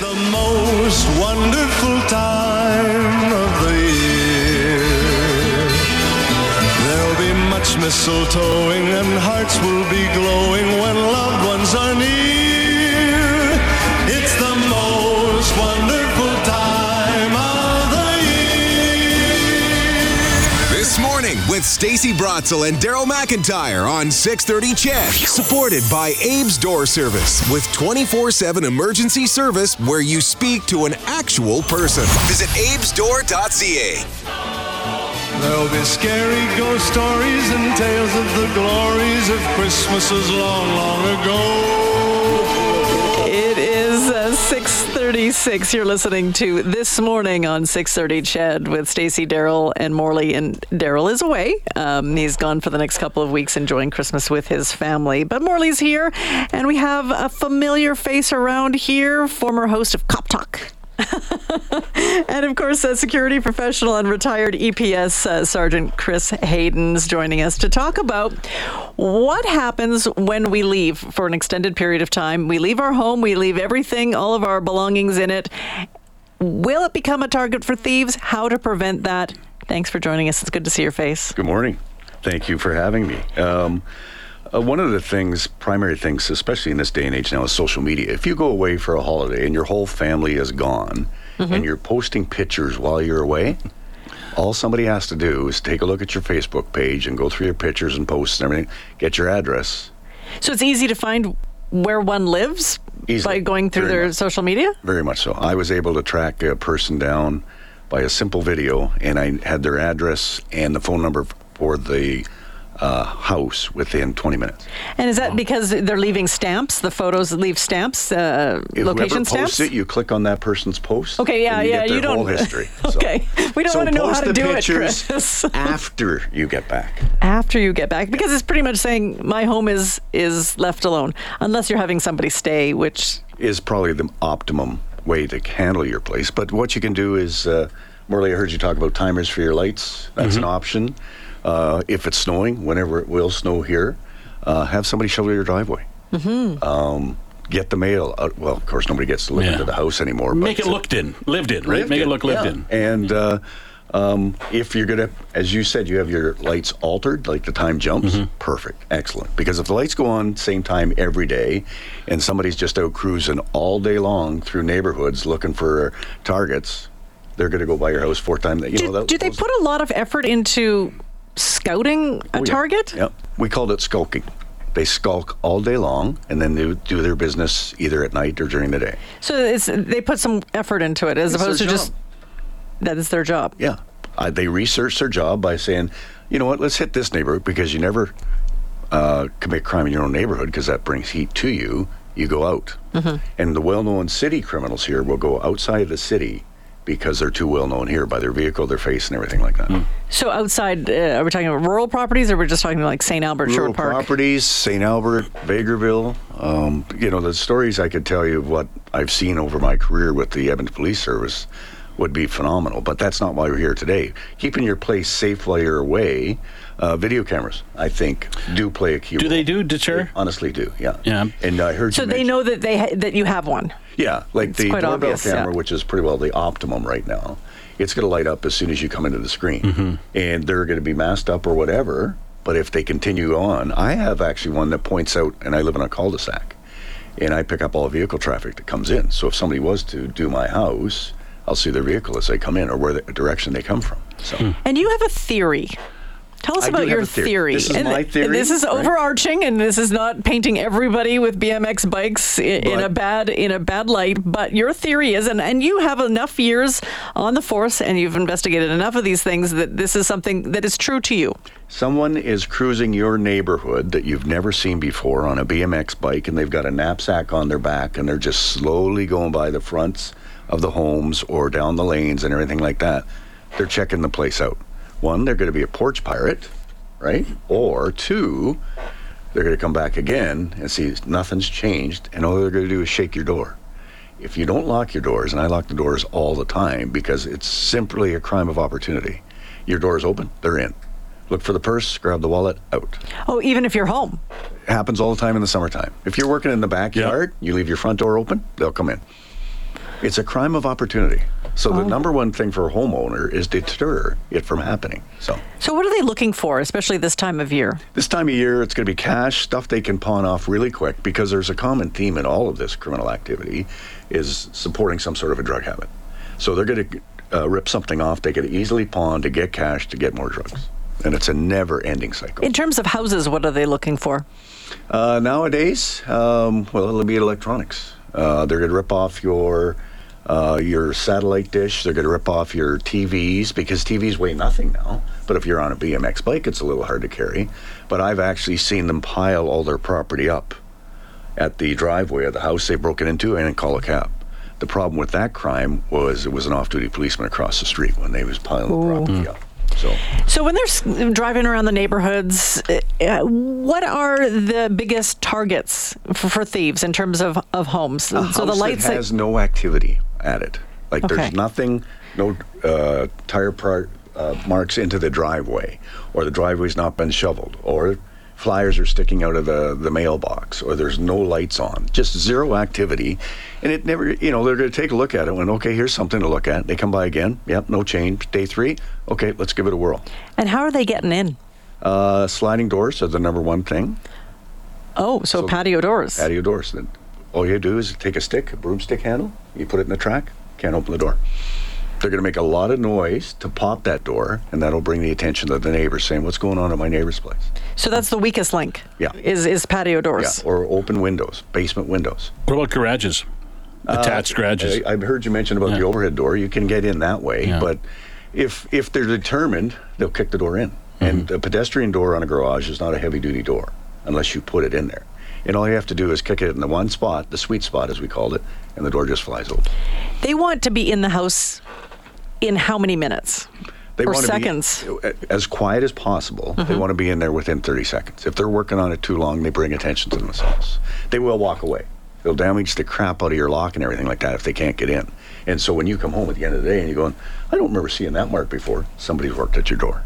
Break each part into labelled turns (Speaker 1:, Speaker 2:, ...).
Speaker 1: the most wonderful time of the year. There'll be much mistletoeing and hearts will be glowing
Speaker 2: Stacy Brotzel and Daryl McIntyre on 630 Ched. Supported by Abe's Door Service with 24-7 emergency service where you speak to an actual person. Visit abesdoor.ca.
Speaker 1: There'll be scary ghost stories and tales of the glories of Christmases long, long ago.
Speaker 3: It is uh, 6:36. You're listening to this morning on 6:30 Ched with Stacy, Daryl, and Morley. And Daryl is away. Um, he's gone for the next couple of weeks, enjoying Christmas with his family. But Morley's here, and we have a familiar face around here, former host of Cop Talk. and of course, a security professional and retired EPS uh, Sergeant Chris Hayden's joining us to talk about what happens when we leave for an extended period of time. We leave our home, we leave everything, all of our belongings in it. Will it become a target for thieves? How to prevent that? Thanks for joining us. It's good to see your face.
Speaker 4: Good morning. Thank you for having me. Um, uh, one of the things, primary things, especially in this day and age now, is social media. If you go away for a holiday and your whole family is gone and you're posting pictures while you're away, all somebody has to do is take a look at your Facebook page and go through your pictures and posts and everything, get your address.
Speaker 3: So it's easy to find where one lives
Speaker 4: Easily.
Speaker 3: by going through
Speaker 4: Very
Speaker 3: their
Speaker 4: much.
Speaker 3: social media?
Speaker 4: Very much so. I was able to track a person down by a simple video, and I had their address and the phone number for the uh, house within 20 minutes.
Speaker 3: And is that because they're leaving stamps? The photos leave stamps, uh,
Speaker 4: If
Speaker 3: location
Speaker 4: whoever
Speaker 3: stamps?
Speaker 4: posts it, you click on that person's post.
Speaker 3: Okay, yeah,
Speaker 4: and you
Speaker 3: yeah,
Speaker 4: Get their
Speaker 3: you don't-
Speaker 4: whole history. So-
Speaker 3: Okay. We don't
Speaker 4: so
Speaker 3: wanna know how to do it, Chris.
Speaker 4: after you get back.
Speaker 3: After you get back, because it's pretty much saying my home is is left alone, unless you're having somebody stay, which
Speaker 4: Is probably the optimum way to handle your place. But what you can do is, uh, Morley, I heard you talk about timers for your lights. That's an option. Uh, if it's snowing, whenever it will snow here, uh, have somebody shovel your driveway. Mm-hmm. Um, get the mail. Out. Well, of course, nobody gets to live
Speaker 5: Yeah.
Speaker 4: into the house anymore.
Speaker 5: Make it
Speaker 4: uh,
Speaker 5: looked in, lived in, right?
Speaker 4: lived
Speaker 5: Make it
Speaker 4: in,
Speaker 5: look lived
Speaker 4: yeah.
Speaker 5: in.
Speaker 4: And uh, um, if you're gonna, as you said, you have your lights altered, like the time jumps.
Speaker 5: Mm-hmm.
Speaker 4: Perfect, excellent. Because if the lights go on same time every day, and somebody's just out cruising all day long through neighborhoods looking for targets, they're gonna go by your house four times. You
Speaker 3: do,
Speaker 4: know, that,
Speaker 3: do they
Speaker 4: those-
Speaker 3: put a lot of effort into scouting a
Speaker 4: Oh, yeah.
Speaker 3: target?
Speaker 4: Yep, we called it skulking. They skulk all day long, and then they do their business either at night or during the day.
Speaker 3: So it's they put some effort into it as
Speaker 4: It's
Speaker 3: opposed to
Speaker 4: their
Speaker 3: just that is their job.
Speaker 4: Yeah. Uh, they research their job by saying, you know what, let's hit this neighborhood because you never uh, commit crime in your own neighborhood because that brings heat to you. You go out. And the well known city criminals here will go outside of the city because they're too well known here by their vehicle, their face, and everything like that.
Speaker 3: So outside, uh, are we talking about rural properties, or we're just talking like St. Albert
Speaker 4: Rural
Speaker 3: Sherwood Park?
Speaker 4: properties, St. Albert, Bakerville. Um, you know, the stories I could tell you of what I've seen over my career with the Edmonton Police Service would be phenomenal. But that's not why we're here today. Keeping your place safe while you're away, uh, video cameras, I think, do play a key
Speaker 5: Do
Speaker 4: role.
Speaker 5: they do deter?
Speaker 4: They honestly do, yeah.
Speaker 5: Yeah.
Speaker 4: And I heard
Speaker 3: So
Speaker 4: you
Speaker 3: they
Speaker 4: mention-
Speaker 3: know that they ha- that you have one.
Speaker 4: yeah, like the doorbell
Speaker 3: obvious, yeah.
Speaker 4: camera, which is pretty well the optimum right now. It's going to light up as soon as you come into the screen,
Speaker 5: Mm-hmm.
Speaker 4: and they're going to be masked up or whatever. But if they continue on, I have actually one that points out, and I live in a cul-de-sac, and I pick up all vehicle traffic that comes in. So if somebody was to do my house, I'll see their vehicle as they come in or where the direction they come from. So.
Speaker 5: Hmm.
Speaker 3: And you have a theory. Tell us
Speaker 4: I
Speaker 3: about your
Speaker 4: a theory. This is
Speaker 3: and
Speaker 4: my
Speaker 3: th-
Speaker 4: theory,
Speaker 3: This is
Speaker 4: right?
Speaker 3: overarching, and this is not painting everybody with BMX bikes in, in a bad in a bad light. But your theory is, and, and you have enough years on the force, and you've investigated enough of these things that this is something that is true to you.
Speaker 4: Someone is cruising your neighborhood that you've never seen before on a BMX bike, and they've got a knapsack on their back, and they're just slowly going by the fronts of the homes or down the lanes and everything like that. They're checking the place out. One, they're going to be a porch pirate, right? Or two, they're going to come back again and see nothing's changed, and all they're going to do is shake your door. If you don't lock your doors, and I lock the doors all the time because it's simply a crime of opportunity. Your door's open, they're in. Look for the purse, grab the wallet, out.
Speaker 3: Oh, even if you're home.
Speaker 4: It happens all the time in the summertime. If you're working in the backyard, you leave your front door open, they'll come in. It's a crime of opportunity. So the number one thing for a homeowner is deter it from happening. So
Speaker 3: So, what are they looking for, especially this time of year?
Speaker 4: this time of year, it's going to be cash stuff they can pawn off really quick because there's a common theme in all of this criminal activity is supporting some sort of a drug habit. So they're going to uh, rip something off. They can easily pawn to get cash to get more drugs, and it's a never-ending cycle.
Speaker 3: In terms of houses, what are they looking for?
Speaker 4: Uh, nowadays, um, well, it'll be electronics. Uh, they're going to rip off your uh, your satellite dish. They're going to rip off your TVs because TVs weigh nothing now. But if you're on a BMX bike, it's a little hard to carry. But I've actually seen them pile all their property up at the driveway of the house they broke it into and call a cab. The problem with that crime was it was an off-duty policeman across the street when they was piling the property up. So.
Speaker 3: So, when they're driving around the neighborhoods, uh, what are the biggest targets for, for thieves in terms of, of homes?
Speaker 4: A
Speaker 3: so, the
Speaker 4: house
Speaker 3: lights.
Speaker 4: that
Speaker 3: that-
Speaker 4: has no activity at it. Like
Speaker 3: Okay.
Speaker 4: there's nothing, no uh, tire par- uh, marks into the driveway, or the driveway's not been shoveled, or flyers are sticking out of the, the mailbox, or there's no lights on. Just zero activity. And it never, you know, they're going to take a look at it when, okay, here's something to look at. They come by again. Yep, no change. Day three, okay, let's give it a whirl.
Speaker 3: and how are they getting in?
Speaker 4: Uh, sliding doors are the number one thing.
Speaker 3: Oh, so,
Speaker 4: So-
Speaker 3: patio doors.
Speaker 4: patio doors. Then all you do is take a stick, a broomstick handle, you put it in the track, can't open the door. They're going to make a lot of noise to pop that door, and that'll bring the attention of the neighbors saying, "What's going on at my neighbor's place?"
Speaker 3: So that's the weakest link.
Speaker 4: Yeah.
Speaker 3: Is is patio
Speaker 4: Yeah,
Speaker 3: doors.
Speaker 4: or open windows, basement windows.
Speaker 5: What about garages? Attached garages.
Speaker 4: I, I've heard you mention about the overhead door. You can get in that way,
Speaker 5: Yeah.
Speaker 4: but if if they're determined, they'll kick the door in. And
Speaker 5: Mm-hmm.
Speaker 4: a pedestrian door on a garage is not a heavy duty door unless you put it in there. And all you have to do is kick it in the one spot, the sweet spot as we called it, and the door just flies open.
Speaker 3: They want to be in the house in how many minutes?
Speaker 4: They
Speaker 3: or seconds?
Speaker 4: Be as quiet as possible. They mm-hmm. want to be in there within 30 seconds. If they're working on it too long, they bring attention to themselves. They will walk away. They'll damage the crap out of your lock and everything like that if they can't get in. And so when you come home at the end of the day and you're going, I don't remember seeing that mark before, somebody's worked at your door.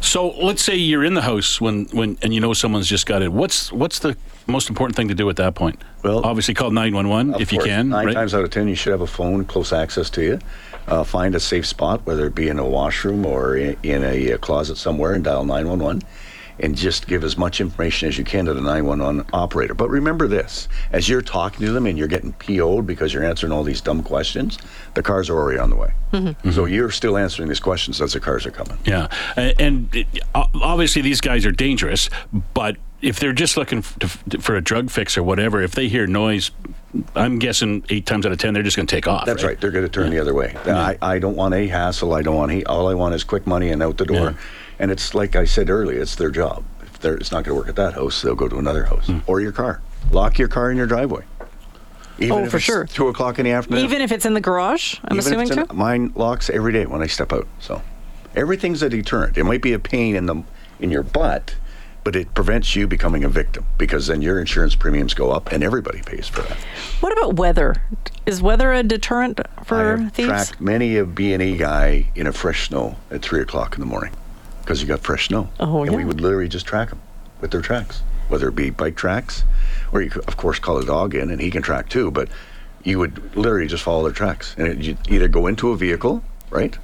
Speaker 5: So let's say you're in the house when, when and you know someone's just got it. What's what's the most important thing to do at that point?
Speaker 4: Well,
Speaker 5: obviously call 911
Speaker 4: Of
Speaker 5: if you
Speaker 4: course,
Speaker 5: can.
Speaker 4: Nine
Speaker 5: right?
Speaker 4: times out of ten, you should have a phone, close access to you. Uh, find a safe spot, whether it be in a washroom or in, in a, uh closet somewhere, and dial 911. And just give as much information as you can to the 911 operator. But remember this as you're talking to them and you're getting PO'd because you're answering all these dumb questions, the cars are already on the way. Mm-hmm. So you're still answering these questions as the cars are coming.
Speaker 5: Yeah, and obviously these guys are dangerous, but if they're just looking for a drug fix or whatever, if they hear noise, I'm guessing eight times out of ten they're just going to take off.
Speaker 4: That's right. They're going to turn the other way. I, I don't want any hassle. I don't want any, all I want is quick money and out the door.
Speaker 5: Yeah.
Speaker 4: And it's like I said earlier, it's their job. If they're, it's not going to work at that house, they'll go to another house
Speaker 5: Hmm.
Speaker 4: or your car. Lock your car in your driveway. Even
Speaker 3: Oh,
Speaker 4: if
Speaker 3: for
Speaker 4: it's
Speaker 3: sure.
Speaker 4: Two o'clock in the afternoon.
Speaker 3: Even if it's in the garage, I'm
Speaker 4: Even
Speaker 3: assuming
Speaker 4: it's in- Mine locks every day when I step out. So everything's a deterrent. It might be a pain in the in your butt, but it prevents you becoming a victim because then your insurance premiums go up and everybody pays for that.
Speaker 3: What about weather? Is weather a deterrent
Speaker 4: I
Speaker 3: for
Speaker 4: have
Speaker 3: thieves?
Speaker 4: tracked many a B&E guy in a fresh snow at 3 o'clock in the morning because you got fresh snow.
Speaker 3: Oh,
Speaker 4: and we would literally just track them with their tracks, whether it be bike tracks, or you could, of course, call a dog in and he can track too, but you would literally just follow their tracks. And it, you either go into a vehicle, right,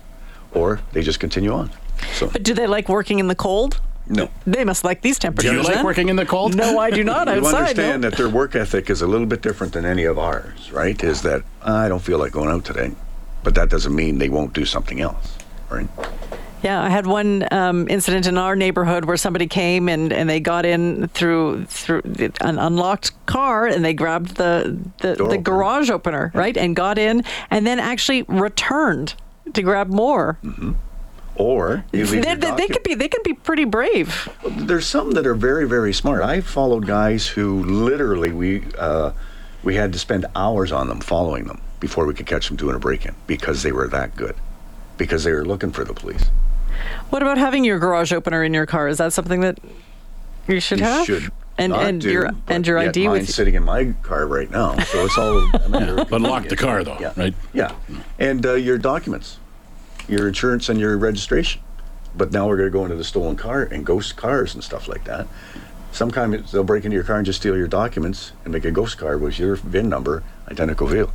Speaker 4: or they just continue on. So,
Speaker 3: But do they like working in the cold?
Speaker 4: No.
Speaker 3: They must like these temperatures.
Speaker 5: Do you like
Speaker 3: then.
Speaker 5: working in the cold?
Speaker 3: No, I do not.
Speaker 4: You
Speaker 3: outside.
Speaker 4: understand
Speaker 3: no.
Speaker 4: that their work ethic is a little bit different than any of ours, right? Is that I don't feel like going out today, but that doesn't mean they won't do something else, right?
Speaker 3: Yeah, I had one um, incident in our neighborhood where somebody came and, and they got in through through an unlocked car and they grabbed the the, the
Speaker 4: opener.
Speaker 3: garage opener, right, and got in and then actually returned to grab more.
Speaker 4: Or
Speaker 3: They,
Speaker 4: leave
Speaker 3: they, they could be they could be pretty brave.
Speaker 4: There's some that are very, very smart. I followed guys who literally we uh, we had to spend hours on them following them before we could catch them doing a break-in because they were that good, because they were looking for the police.
Speaker 3: What about having your garage opener in your car? Is that something that you should
Speaker 4: You
Speaker 3: have?
Speaker 4: should
Speaker 3: and and
Speaker 4: do,
Speaker 3: your and your ID
Speaker 4: mine's
Speaker 3: with
Speaker 4: sitting in my car right now, so it's all. a matter of
Speaker 5: But lock the car though,
Speaker 4: Yeah.
Speaker 5: right?
Speaker 4: Yeah, and uh, your documents, your insurance and your registration. But now we're going to go into the stolen car and ghost cars and stuff like that. Sometimes they'll break into your car and just steal your documents and make a ghost car with your VIN number, identical vehicle.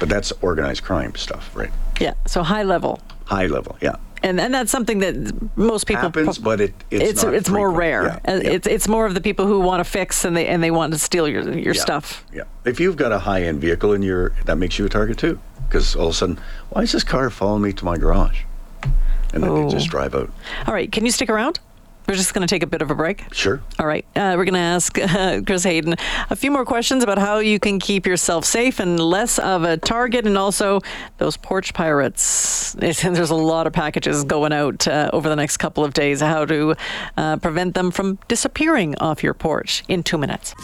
Speaker 4: But that's organized crime stuff, right?
Speaker 3: Yeah. So high level.
Speaker 4: High level, yeah.
Speaker 3: And, and that's something that most people
Speaker 4: Happens, but it- it's
Speaker 3: it's,
Speaker 4: not
Speaker 3: it's more rare.
Speaker 4: Yeah, yeah.
Speaker 3: It's it's more of the people who want to fix and they and they want to steal your your
Speaker 4: Yeah,
Speaker 3: stuff.
Speaker 4: Yeah. If you've got a high end vehicle and you're that makes you a target too. Because all of a sudden, why is this car following me to my garage? And then they just
Speaker 3: Oh.
Speaker 4: drive out.
Speaker 3: All right, can you stick around? We're just going to take a bit of a break.
Speaker 4: Sure.
Speaker 3: All right, uh, we're going to ask uh, Chris Hayden a few more questions about how you can keep yourself safe and less of a target, and also those porch pirates. There's a lot of packages going out uh, over the next couple of days. How to uh, prevent them from disappearing off your porch in two minutes.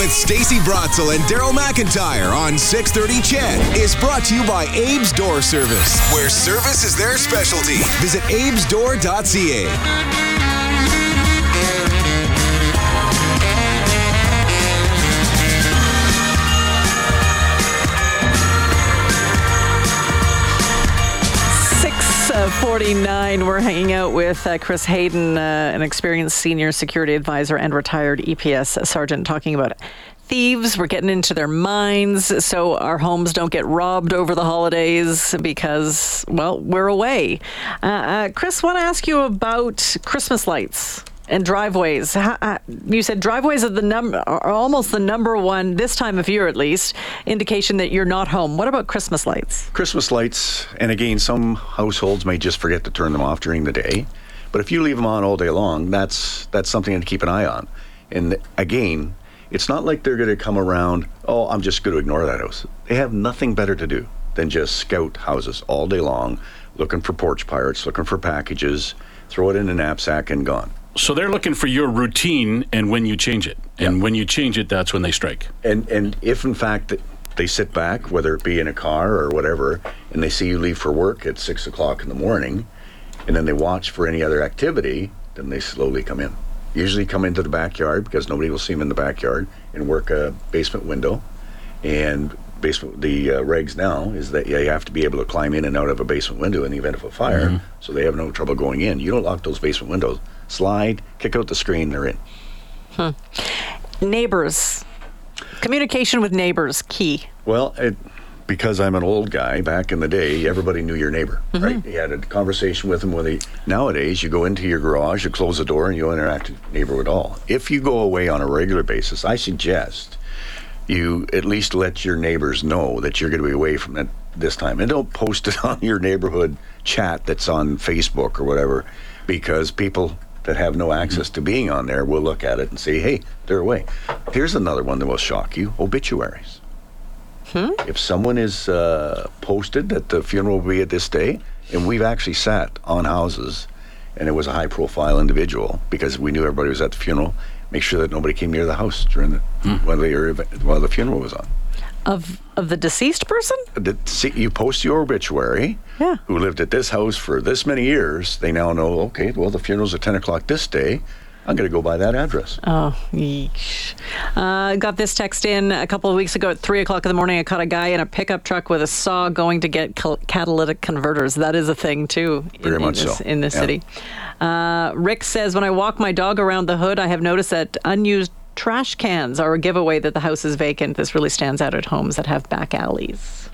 Speaker 2: With Stacy Brotzel and Daryl McIntyre on 630 Ched is brought to you by Abe's Door Service, where service is their specialty. Visit abesdoor.ca.
Speaker 3: Six uh, forty-nine. We're hanging out with uh, Chris Hayden, uh, an experienced senior security advisor and retired EPS sergeant, talking about thieves. We're getting into their minds, so our homes don't get robbed over the holidays because, well, we're away. Uh, uh, Chris, want to ask you about Christmas lights. And driveways. Uh, you said driveways are the are almost the number one this time of year, at least, indication that you're not home. What about Christmas lights?
Speaker 4: Christmas lights, and again, some households may just forget to turn them off during the day. But if you leave them on all day long, that's that's something to keep an eye on. And again, it's not like they're going to come around. Oh, I'm just going to ignore that house. They have nothing better to do than just scout houses all day long, looking for porch pirates, looking for packages, throw it in a knapsack, and gone.
Speaker 5: So they're looking for your routine and when you change it. And when you change it, that's when they strike.
Speaker 4: And and if in fact they sit back, whether it be in a car or whatever, and they see you leave for work at six o'clock in the morning, and then they watch for any other activity, then they slowly come in. Usually come into the backyard because nobody will see them in the backyard and work a basement window. And basement the uh, regs now is that you have to be able to climb in and out of a basement window in the event of a fire, so they have no trouble going in. You don't lock those basement windows. Slide, kick out the screen, they're in. Hmm.
Speaker 3: Neighbors. Communication with neighbors, key.
Speaker 4: Well, it, because I'm an old guy, back in the day, everybody knew your neighbor, mm-hmm. right? You had a conversation with them. When they nowadays, you go into your garage, you close the door, and you interact with your neighbor at all. If you go away on a regular basis, I suggest you at least let your neighbors know that you're going to be away from it this time, and don't post it on your neighborhood chat that's on Facebook or whatever, because people that have no access to being on there will look at it and say, "Hey, they're away." Here's another one that will shock you: obituaries. If someone is uh, posted that the funeral will be at this day, and we've actually sat on houses, and it was a high-profile individual because we knew everybody was at the funeral. Make sure that nobody came near the house during the while, the, while the funeral was on.
Speaker 3: Of of the deceased person?
Speaker 4: See, you post your obituary.
Speaker 3: Yeah.
Speaker 4: Who lived at this house for this many years? They now know. Okay, well, the funeral's at ten o'clock this day. I'm going to go by that address.
Speaker 3: Oh, yeesh. Uh, got this text in a couple of weeks ago at 3 o'clock in the morning. I caught a guy in a pickup truck with a saw going to get cal- catalytic converters. That is a thing, too, in,
Speaker 4: Very
Speaker 3: in
Speaker 4: much
Speaker 3: this,
Speaker 4: so.
Speaker 3: in this
Speaker 4: Yeah.
Speaker 3: city. Uh, Rick says, When I walk my dog around the hood, I have noticed that unused trash cans are a giveaway that the house is vacant. This really stands out at homes that have back alleys.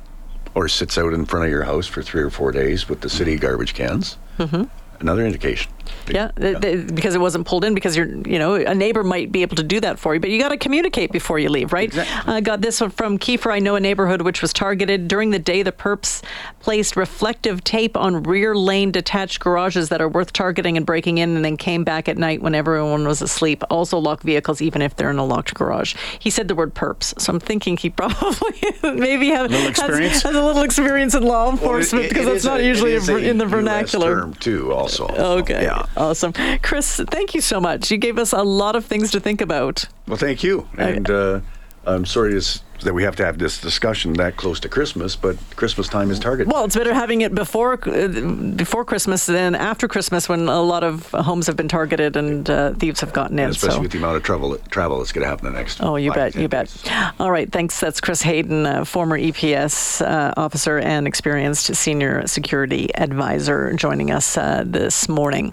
Speaker 4: or sits out in front of your house for three or four days with the city garbage cans. Mm-hmm. Another indication.
Speaker 3: Yeah, th- because it wasn't pulled in because you're, you know, a neighbor might be able to do that for you, but you got to communicate before you leave, right?
Speaker 4: Exactly.
Speaker 3: Uh, got this from Kiefer. I know a neighborhood which was targeted during the day. The perps placed reflective tape on rear lane detached garages that are worth targeting and breaking in, and then came back at night when everyone was asleep. Also lock vehicles even if they're in a locked garage. He said the word perps, so I'm thinking he probably maybe have, has, has a little experience in law enforcement
Speaker 4: Well, it-
Speaker 3: because
Speaker 4: it
Speaker 3: that's not
Speaker 4: a-
Speaker 3: usually in the vernacular.
Speaker 4: term too. Also.
Speaker 3: Okay.
Speaker 4: Yeah.
Speaker 3: Awesome. Chris, thank you so much. You gave us a lot of things to think about.
Speaker 4: Well, thank you, and uh, I'm sorry to that we have to have this discussion that close to Christmas, but Christmas time is targeted.
Speaker 3: Well, it's better having it before uh, before Christmas than after Christmas when a lot of homes have been targeted and uh, thieves have gotten in.
Speaker 4: especially
Speaker 3: so.
Speaker 4: with the amount of travel travel that's going to happen the next.
Speaker 3: Oh, you bet,
Speaker 4: 10
Speaker 3: you bet. All right, thanks. That's Chris Hayden, uh, former EPS uh, officer and experienced senior security advisor, joining us uh, this morning.